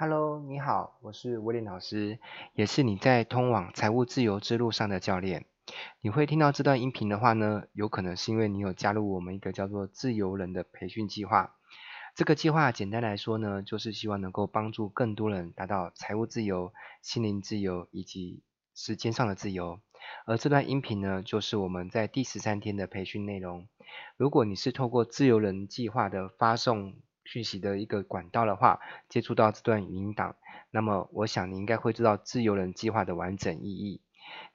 Hello，你好，我是威廉老师，也是你在通往财务自由之路上的教练。你会听到这段音频的话呢，有可能是因为你有加入我们一个叫做自由人的培训计划。这个计划简单来说呢，就是希望能够帮助更多人达到财务自由、心灵自由以及时间上的自由。而这段音频呢，就是我们在第十三天的培训内容。如果你是透过自由人计划的发送，讯息的一个管道的话，接触到这段语音档，那么我想你应该会知道自由人计划的完整意义。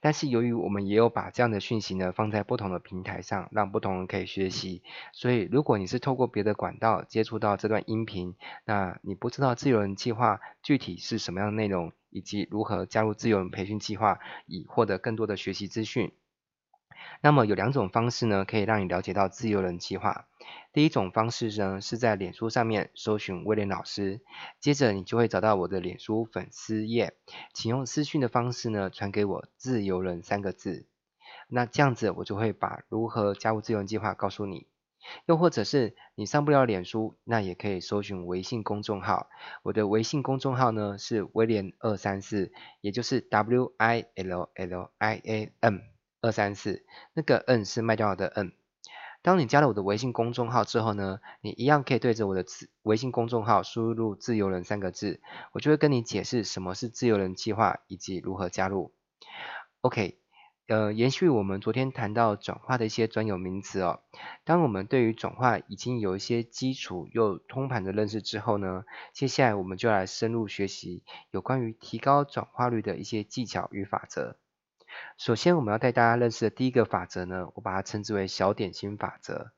但是由于我们也有把这样的讯息呢放在不同的平台上，让不同人可以学习，所以如果你是透过别的管道接触到这段音频，那你不知道自由人计划具体是什么样的内容，以及如何加入自由人培训计划，以获得更多的学习资讯。那么有两种方式呢，可以让你了解到自由人计划。第一种方式呢，是在脸书上面搜寻威廉老师，接着你就会找到我的脸书粉丝页，请用私讯的方式呢传给我“自由人”三个字。那这样子我就会把如何加入自由人计划告诉你。又或者是你上不了脸书，那也可以搜寻微信公众号。我的微信公众号呢是威廉二三四，也就是 W I L L I A M。二三四，那个 N 是卖掉的 N。当你加了我的微信公众号之后呢，你一样可以对着我的微信公众号输入“自由人”三个字，我就会跟你解释什么是自由人计划以及如何加入。OK，呃，延续我们昨天谈到转化的一些专有名词哦。当我们对于转化已经有一些基础又通盘的认识之后呢，接下来我们就来深入学习有关于提高转化率的一些技巧与法则。首先，我们要带大家认识的第一个法则呢，我把它称之为小点心法则。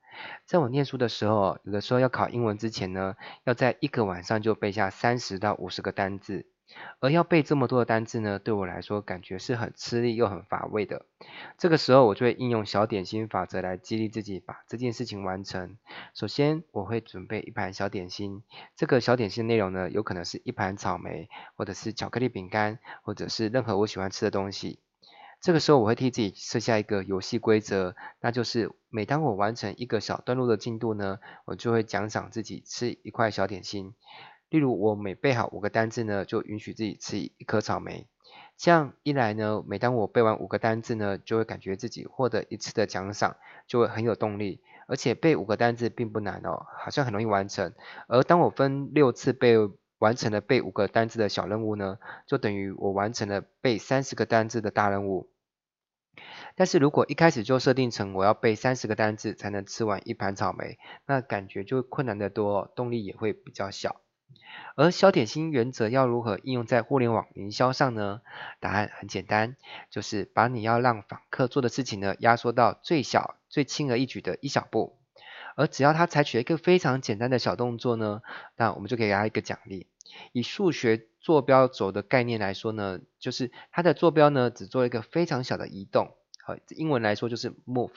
在我念书的时候，有的时候要考英文之前呢，要在一个晚上就背下三十到五十个单字，而要背这么多的单字呢，对我来说感觉是很吃力又很乏味的。这个时候，我就会应用小点心法则来激励自己把这件事情完成。首先，我会准备一盘小点心，这个小点心内容呢，有可能是一盘草莓，或者是巧克力饼干，或者是任何我喜欢吃的东西。这个时候，我会替自己设下一个游戏规则，那就是每当我完成一个小段落的进度呢，我就会奖赏自己吃一块小点心。例如，我每背好五个单字呢，就允许自己吃一颗草莓。这样一来呢，每当我背完五个单字呢，就会感觉自己获得一次的奖赏，就会很有动力。而且背五个单字并不难哦，好像很容易完成。而当我分六次背。完成了背五个单字的小任务呢，就等于我完成了背三十个单字的大任务。但是如果一开始就设定成我要背三十个单字才能吃完一盘草莓，那感觉就会困难得多，动力也会比较小。而小点心原则要如何应用在互联网营销上呢？答案很简单，就是把你要让访客做的事情呢，压缩到最小、最轻而易举的一小步。而只要他采取一个非常简单的小动作呢，那我们就给他一个奖励。以数学坐标轴的概念来说呢，就是它的坐标呢只做一个非常小的移动，好，英文来说就是 move。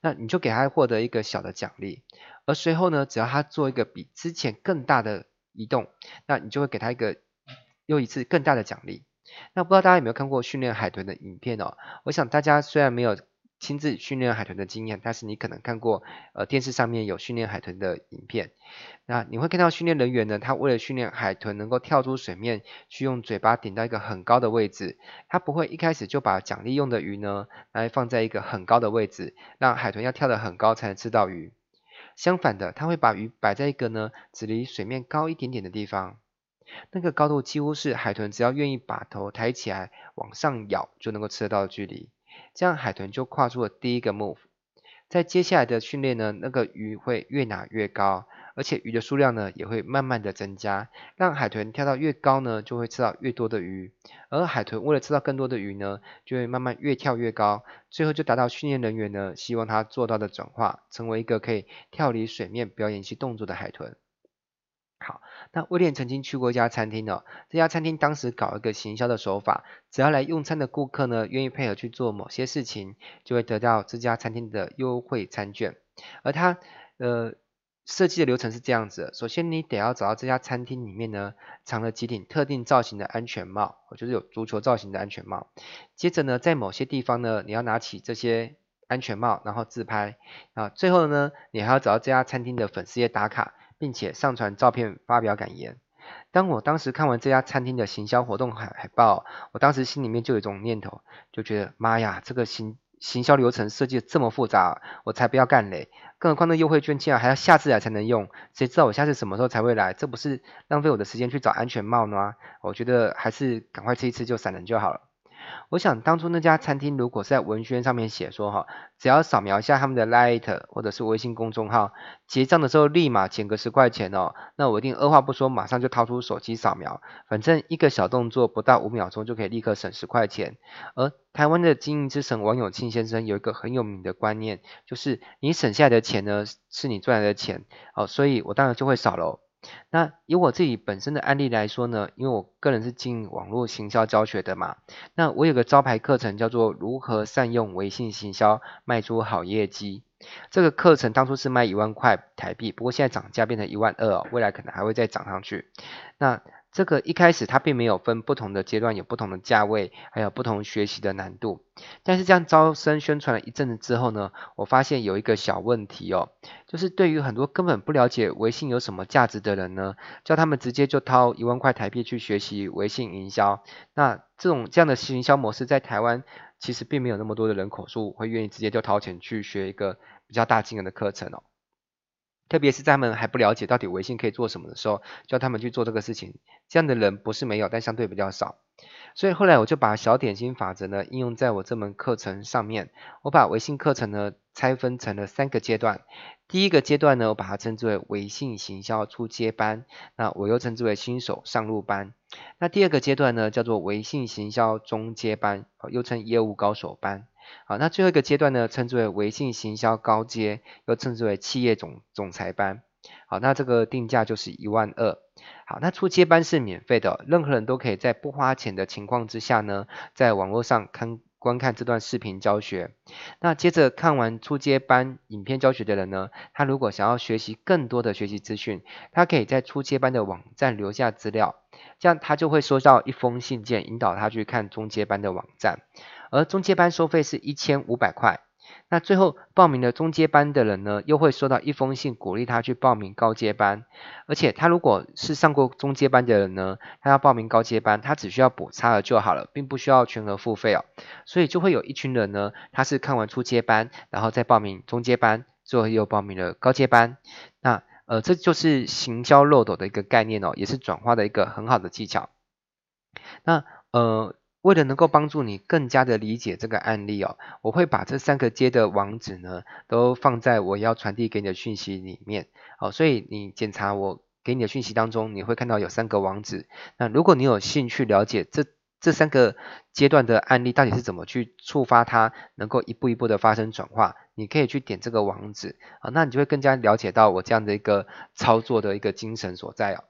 那你就给他获得一个小的奖励。而随后呢，只要他做一个比之前更大的移动，那你就会给他一个又一次更大的奖励。那不知道大家有没有看过训练海豚的影片哦？我想大家虽然没有。亲自训练海豚的经验，但是你可能看过，呃，电视上面有训练海豚的影片。那你会看到训练人员呢，他为了训练海豚能够跳出水面，去用嘴巴顶到一个很高的位置。他不会一开始就把奖励用的鱼呢，来放在一个很高的位置，让海豚要跳得很高才能吃到鱼。相反的，他会把鱼摆在一个呢，只离水面高一点点的地方。那个高度几乎是海豚只要愿意把头抬起来往上咬，就能够吃得到的距离。这样海豚就跨出了第一个 move，在接下来的训练呢，那个鱼会越拿越高，而且鱼的数量呢也会慢慢的增加，让海豚跳到越高呢，就会吃到越多的鱼，而海豚为了吃到更多的鱼呢，就会慢慢越跳越高，最后就达到训练人员呢希望它做到的转化，成为一个可以跳离水面表演一些动作的海豚。好，那威廉曾经去过一家餐厅哦，这家餐厅当时搞一个行销的手法，只要来用餐的顾客呢，愿意配合去做某些事情，就会得到这家餐厅的优惠餐券。而他呃设计的流程是这样子，首先你得要找到这家餐厅里面呢藏了几顶特定造型的安全帽，就是有足球造型的安全帽。接着呢，在某些地方呢，你要拿起这些安全帽，然后自拍啊。最后呢，你还要找到这家餐厅的粉丝页打卡。并且上传照片发表感言。当我当时看完这家餐厅的行销活动海海报，我当时心里面就有一种念头，就觉得妈呀，这个行行销流程设计这么复杂，我才不要干嘞！更何况那优惠券竟然还要下次来才能用，谁知道我下次什么时候才会来？这不是浪费我的时间去找安全帽吗？我觉得还是赶快吃一吃就闪人就好了。我想当初那家餐厅如果是在文宣上面写说哈，只要扫描一下他们的 Light 或者是微信公众号，结账的时候立马减个十块钱哦，那我一定二话不说，马上就掏出手机扫描，反正一个小动作不到五秒钟就可以立刻省十块钱。而台湾的经营之神王永庆先生有一个很有名的观念，就是你省下来的钱呢，是你赚来的钱哦，所以我当然就会扫喽。那以我自己本身的案例来说呢，因为我个人是进网络行销教学的嘛，那我有个招牌课程叫做如何善用微信行销卖出好业绩。这个课程当初是卖一万块台币，不过现在涨价变成一万二哦，未来可能还会再涨上去。那这个一开始它并没有分不同的阶段，有不同的价位，还有不同学习的难度。但是这样招生宣传了一阵子之后呢，我发现有一个小问题哦，就是对于很多根本不了解微信有什么价值的人呢，叫他们直接就掏一万块台币去学习微信营销。那这种这样的行销模式在台湾其实并没有那么多的人口数会愿意直接就掏钱去学一个比较大金额的课程哦。特别是在他们还不了解到底微信可以做什么的时候，叫他们去做这个事情，这样的人不是没有，但相对比较少。所以后来我就把小点心法则呢应用在我这门课程上面。我把微信课程呢拆分成了三个阶段。第一个阶段呢，我把它称之为微信行销初阶班，那我又称之为新手上路班。那第二个阶段呢，叫做微信行销中阶班，又称业务高手班。好，那最后一个阶段呢，称之为微信行销高阶，又称之为企业总总裁班。好，那这个定价就是一万二。好，那初阶班是免费的，任何人都可以在不花钱的情况之下呢，在网络上看观看这段视频教学。那接着看完初阶班影片教学的人呢，他如果想要学习更多的学习资讯，他可以在初阶班的网站留下资料，这样他就会收到一封信件，引导他去看中阶班的网站。而中阶班收费是一千五百块，那最后报名了中阶班的人呢，又会收到一封信，鼓励他去报名高阶班。而且他如果是上过中阶班的人呢，他要报名高阶班，他只需要补差额就好了，并不需要全额付费哦。所以就会有一群人呢，他是看完初阶班，然后再报名中阶班，最后又报名了高阶班。那呃，这就是行销漏斗的一个概念哦，也是转化的一个很好的技巧。那呃。为了能够帮助你更加的理解这个案例哦，我会把这三个阶的网址呢，都放在我要传递给你的讯息里面。哦，所以你检查我给你的讯息当中，你会看到有三个网址。那如果你有兴趣了解这这三个阶段的案例到底是怎么去触发它，能够一步一步的发生转化，你可以去点这个网址啊，那你就会更加了解到我这样的一个操作的一个精神所在哦。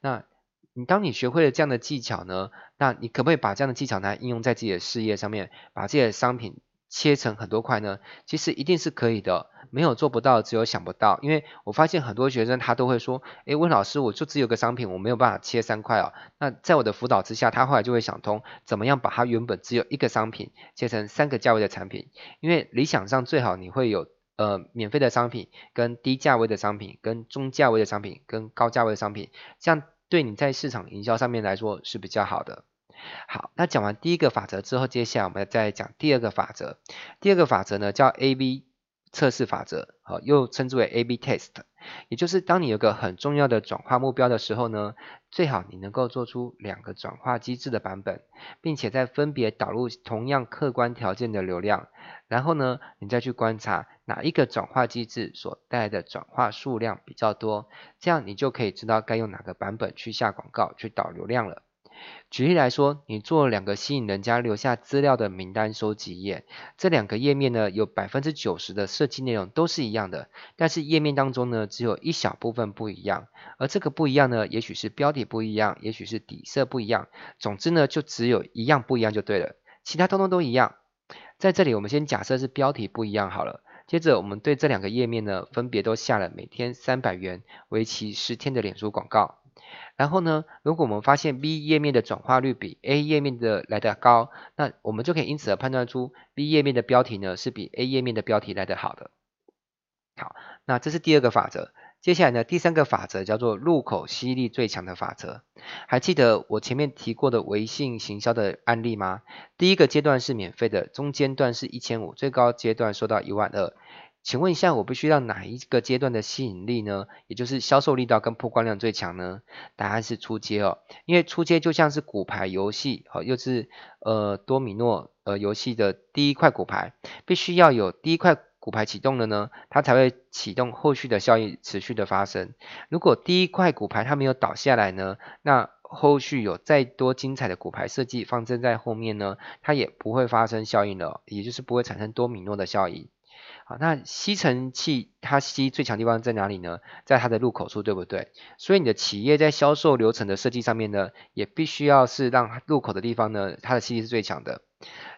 那。你当你学会了这样的技巧呢，那你可不可以把这样的技巧呢应用在自己的事业上面，把自己的商品切成很多块呢？其实一定是可以的，没有做不到，只有想不到。因为我发现很多学生他都会说，诶，温老师，我就只有个商品，我没有办法切三块哦。那在我的辅导之下，他后来就会想通，怎么样把他原本只有一个商品切成三个价位的产品？因为理想上最好你会有呃免费的商品，跟低价位的商品，跟中价位的商品，跟高价位的商品，这样。对你在市场营销上面来说是比较好的。好，那讲完第一个法则之后，接下来我们再讲第二个法则。第二个法则呢叫 A/B 测试法则，又称之为 A/B test。也就是当你有个很重要的转化目标的时候呢，最好你能够做出两个转化机制的版本，并且再分别导入同样客观条件的流量，然后呢，你再去观察。哪一个转化机制所带来的转化数量比较多？这样你就可以知道该用哪个版本去下广告去导流量了。举例来说，你做两个吸引人家留下资料的名单收集页，这两个页面呢，有百分之九十的设计内容都是一样的，但是页面当中呢，只有一小部分不一样。而这个不一样呢，也许是标题不一样，也许是底色不一样。总之呢，就只有一样不一样就对了，其他通通都一样。在这里，我们先假设是标题不一样好了。接着，我们对这两个页面呢，分别都下了每天三百元、为期十天的脸书广告。然后呢，如果我们发现 B 页面的转化率比 A 页面的来得高，那我们就可以因此而判断出 B 页面的标题呢是比 A 页面的标题来得好的。好，那这是第二个法则。接下来呢，第三个法则叫做入口吸力最强的法则。还记得我前面提过的微信行销的案例吗？第一个阶段是免费的，中间段是一千五，最高阶段收到一万二。请问一下，我必须要哪一个阶段的吸引力呢？也就是销售力道跟曝光量最强呢？答案是初阶哦，因为初阶就像是骨牌游戏，好，又是呃多米诺呃游戏的第一块骨牌，必须要有第一块骨牌启动了呢，它才会启动后续的效应持续的发生。如果第一块骨牌它没有倒下来呢，那后续有再多精彩的骨牌设计放正在后面呢，它也不会发生效应了，也就是不会产生多米诺的效应。好，那吸尘器它吸最强地方在哪里呢？在它的入口处，对不对？所以你的企业在销售流程的设计上面呢，也必须要是让入口的地方呢，它的吸力是最强的。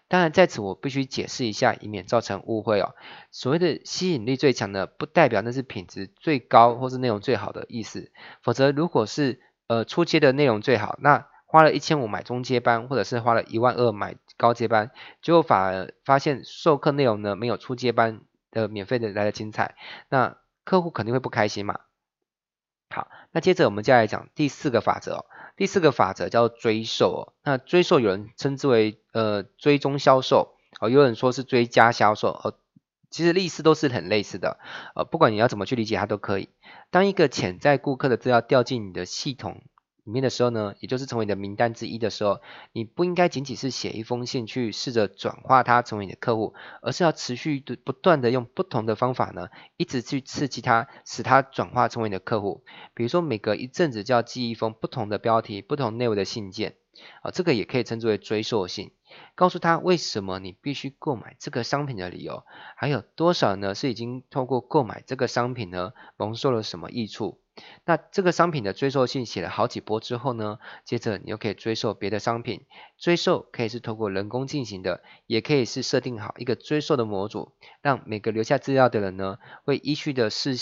当然，在此我必须解释一下，以免造成误会哦。所谓的吸引力最强呢，不代表那是品质最高或是内容最好的意思。否则，如果是呃初阶的内容最好，那花了一千五买中阶班，或者是花了一万二买高阶班，结果反而发现授课内容呢没有初阶班。的免费的来的精彩，那客户肯定会不开心嘛。好，那接着我们就来讲第四个法则哦。第四个法则叫做追售哦。那追售有人称之为呃追踪销售哦，有人说是追加销售哦。其实意思都是很类似的，呃，不管你要怎么去理解它都可以。当一个潜在顾客的资料掉进你的系统。里面的时候呢，也就是成为你的名单之一的时候，你不应该仅仅是写一封信去试着转化他成为你的客户，而是要持续不断的用不同的方法呢，一直去刺激他，使他转化成为你的客户。比如说每隔一阵子就要寄一封不同的标题、不同内容的信件，啊，这个也可以称之为追售信，告诉他为什么你必须购买这个商品的理由，还有多少呢是已经透过购买这个商品呢，蒙受了什么益处。那这个商品的追售信写了好几波之后呢，接着你又可以追售别的商品。追售可以是透过人工进行的，也可以是设定好一个追售的模组，让每个留下资料的人呢，会依序的事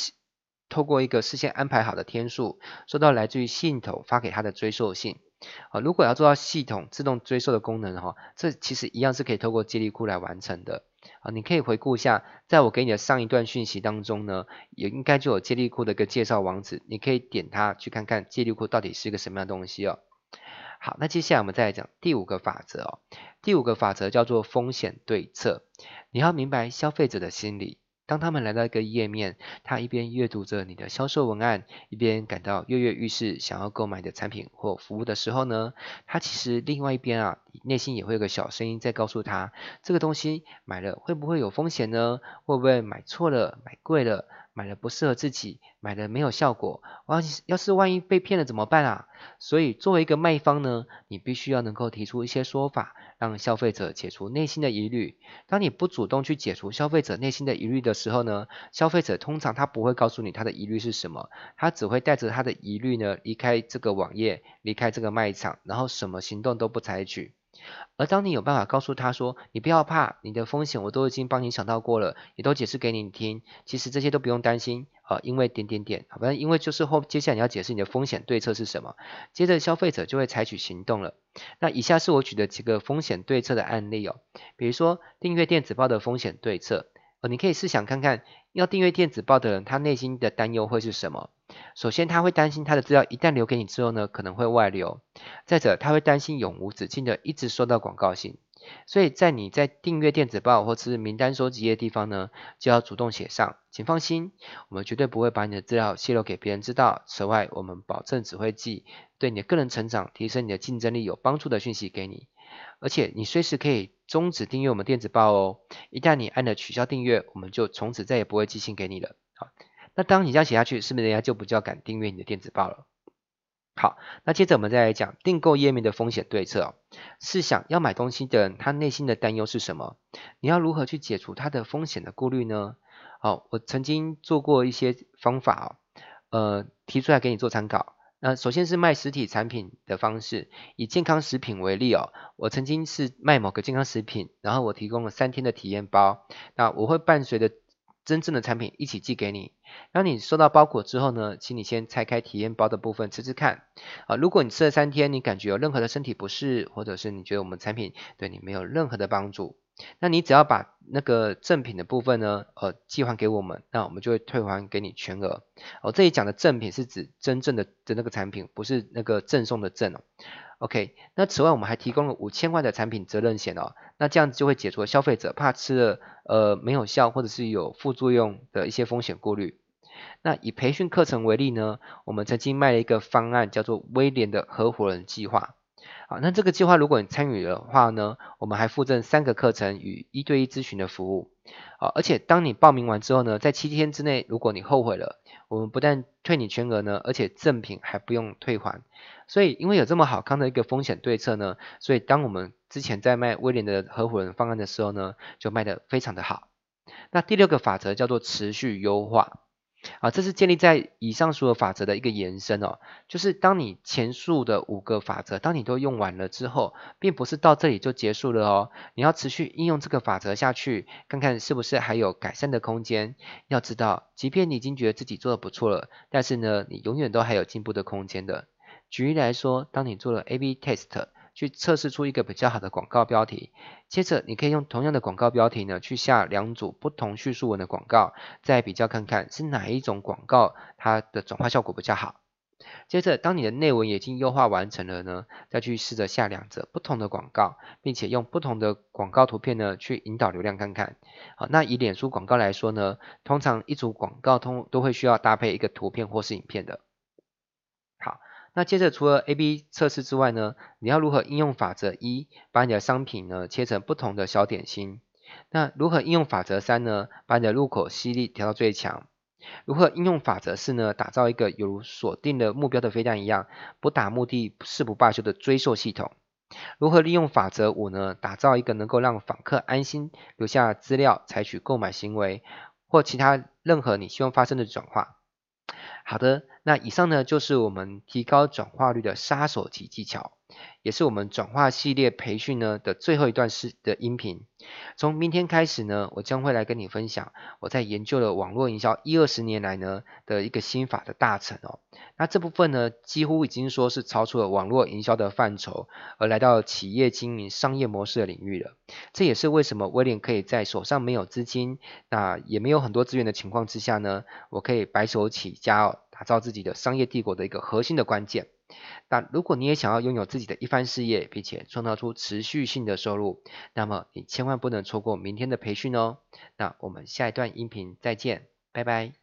透过一个事先安排好的天数，收到来自于系统发给他的追售信。啊，如果要做到系统自动追售的功能哈，这其实一样是可以透过接力库来完成的。啊，你可以回顾一下，在我给你的上一段讯息当中呢，也应该就有借力库的一个介绍网址，你可以点它去看看借力库到底是个什么样的东西哦。好，那接下来我们再来讲第五个法则哦。第五个法则叫做风险对策，你要明白消费者的心理。当他们来到一个页面，他一边阅读着你的销售文案，一边感到跃跃欲试，想要购买的产品或服务的时候呢，他其实另外一边啊，内心也会有个小声音在告诉他，这个东西买了会不会有风险呢？会不会买错了、买贵了？买了不适合自己，买了没有效果，哇！要是万一被骗了怎么办啊？所以作为一个卖方呢，你必须要能够提出一些说法，让消费者解除内心的疑虑。当你不主动去解除消费者内心的疑虑的时候呢，消费者通常他不会告诉你他的疑虑是什么，他只会带着他的疑虑呢离开这个网页，离开这个卖场，然后什么行动都不采取。而当你有办法告诉他说，你不要怕，你的风险我都已经帮你想到过了，也都解释给你听，其实这些都不用担心，呃，因为点点点，反正因为就是后接下来你要解释你的风险对策是什么，接着消费者就会采取行动了。那以下是我举的几个风险对策的案例哦，比如说订阅电子报的风险对策，呃，你可以试想看看，要订阅电子报的人，他内心的担忧会是什么？首先，他会担心他的资料一旦留给你之后呢，可能会外流；再者，他会担心永无止境的一直收到广告信。所以在你在订阅电子报或是名单收集的地方呢，就要主动写上，请放心，我们绝对不会把你的资料泄露给别人知道。此外，我们保证只会寄对你的个人成长、提升你的竞争力有帮助的讯息给你。而且，你随时可以终止订阅我们电子报哦。一旦你按了取消订阅，我们就从此再也不会寄信给你了。好。那当你这样写下去，是不是人家就不叫敢订阅你的电子报了？好，那接着我们再来讲订购页面的风险对策哦。试想要买东西的人，他内心的担忧是什么？你要如何去解除他的风险的顾虑呢？好，我曾经做过一些方法哦，呃，提出来给你做参考。那首先是卖实体产品的方式，以健康食品为例哦，我曾经是卖某个健康食品，然后我提供了三天的体验包，那我会伴随着真正的产品一起寄给你。当你收到包裹之后呢，请你先拆开体验包的部分吃吃看。啊，如果你吃了三天，你感觉有任何的身体不适，或者是你觉得我们产品对你没有任何的帮助，那你只要把那个赠品的部分呢，呃，寄还给我们，那我们就会退还给你全额。哦，这里讲的赠品是指真正的的那个产品，不是那个赠送的赠哦。OK，那此外我们还提供了五千块的产品责任险哦，那这样子就会解除消费者怕吃了呃没有效或者是有副作用的一些风险顾虑。那以培训课程为例呢，我们曾经卖了一个方案叫做威廉的合伙人计划。好，那这个计划如果你参与的话呢，我们还附赠三个课程与一对一咨询的服务。好，而且当你报名完之后呢，在七天之内，如果你后悔了，我们不但退你全额呢，而且赠品还不用退还。所以因为有这么好康的一个风险对策呢，所以当我们之前在卖威廉的合伙人方案的时候呢，就卖得非常的好。那第六个法则叫做持续优化。啊，这是建立在以上所有法则的一个延伸哦，就是当你前述的五个法则，当你都用完了之后，并不是到这里就结束了哦，你要持续应用这个法则下去，看看是不是还有改善的空间。要知道，即便你已经觉得自己做得不错了，但是呢，你永远都还有进步的空间的。举例来说，当你做了 A/B test。去测试出一个比较好的广告标题，接着你可以用同样的广告标题呢，去下两组不同叙述文的广告，再比较看看是哪一种广告它的转化效果比较好。接着，当你的内文已经优化完成了呢，再去试着下两则不同的广告，并且用不同的广告图片呢，去引导流量看看。好，那以脸书广告来说呢，通常一组广告通都会需要搭配一个图片或是影片的。那接着除了 A/B 测试之外呢，你要如何应用法则一，把你的商品呢切成不同的小点心？那如何应用法则三呢？把你的入口吸力调到最强？如何应用法则四呢？打造一个有如锁定的目标的飞弹一样，不达目的誓不罢休的追溯系统？如何利用法则五呢？打造一个能够让访客安心留下资料、采取购买行为或其他任何你希望发生的转化？好的，那以上呢就是我们提高转化率的杀手级技巧。也是我们转化系列培训呢的最后一段是的音频。从明天开始呢，我将会来跟你分享我在研究了网络营销一二十年来呢的一个心法的大成哦。那这部分呢，几乎已经说是超出了网络营销的范畴，而来到企业经营商业模式的领域了。这也是为什么威廉可以在手上没有资金，那也没有很多资源的情况之下呢，我可以白手起家哦，打造自己的商业帝国的一个核心的关键。那如果你也想要拥有自己的一番事业，并且创造出持续性的收入，那么你千万不能错过明天的培训哦。那我们下一段音频再见，拜拜。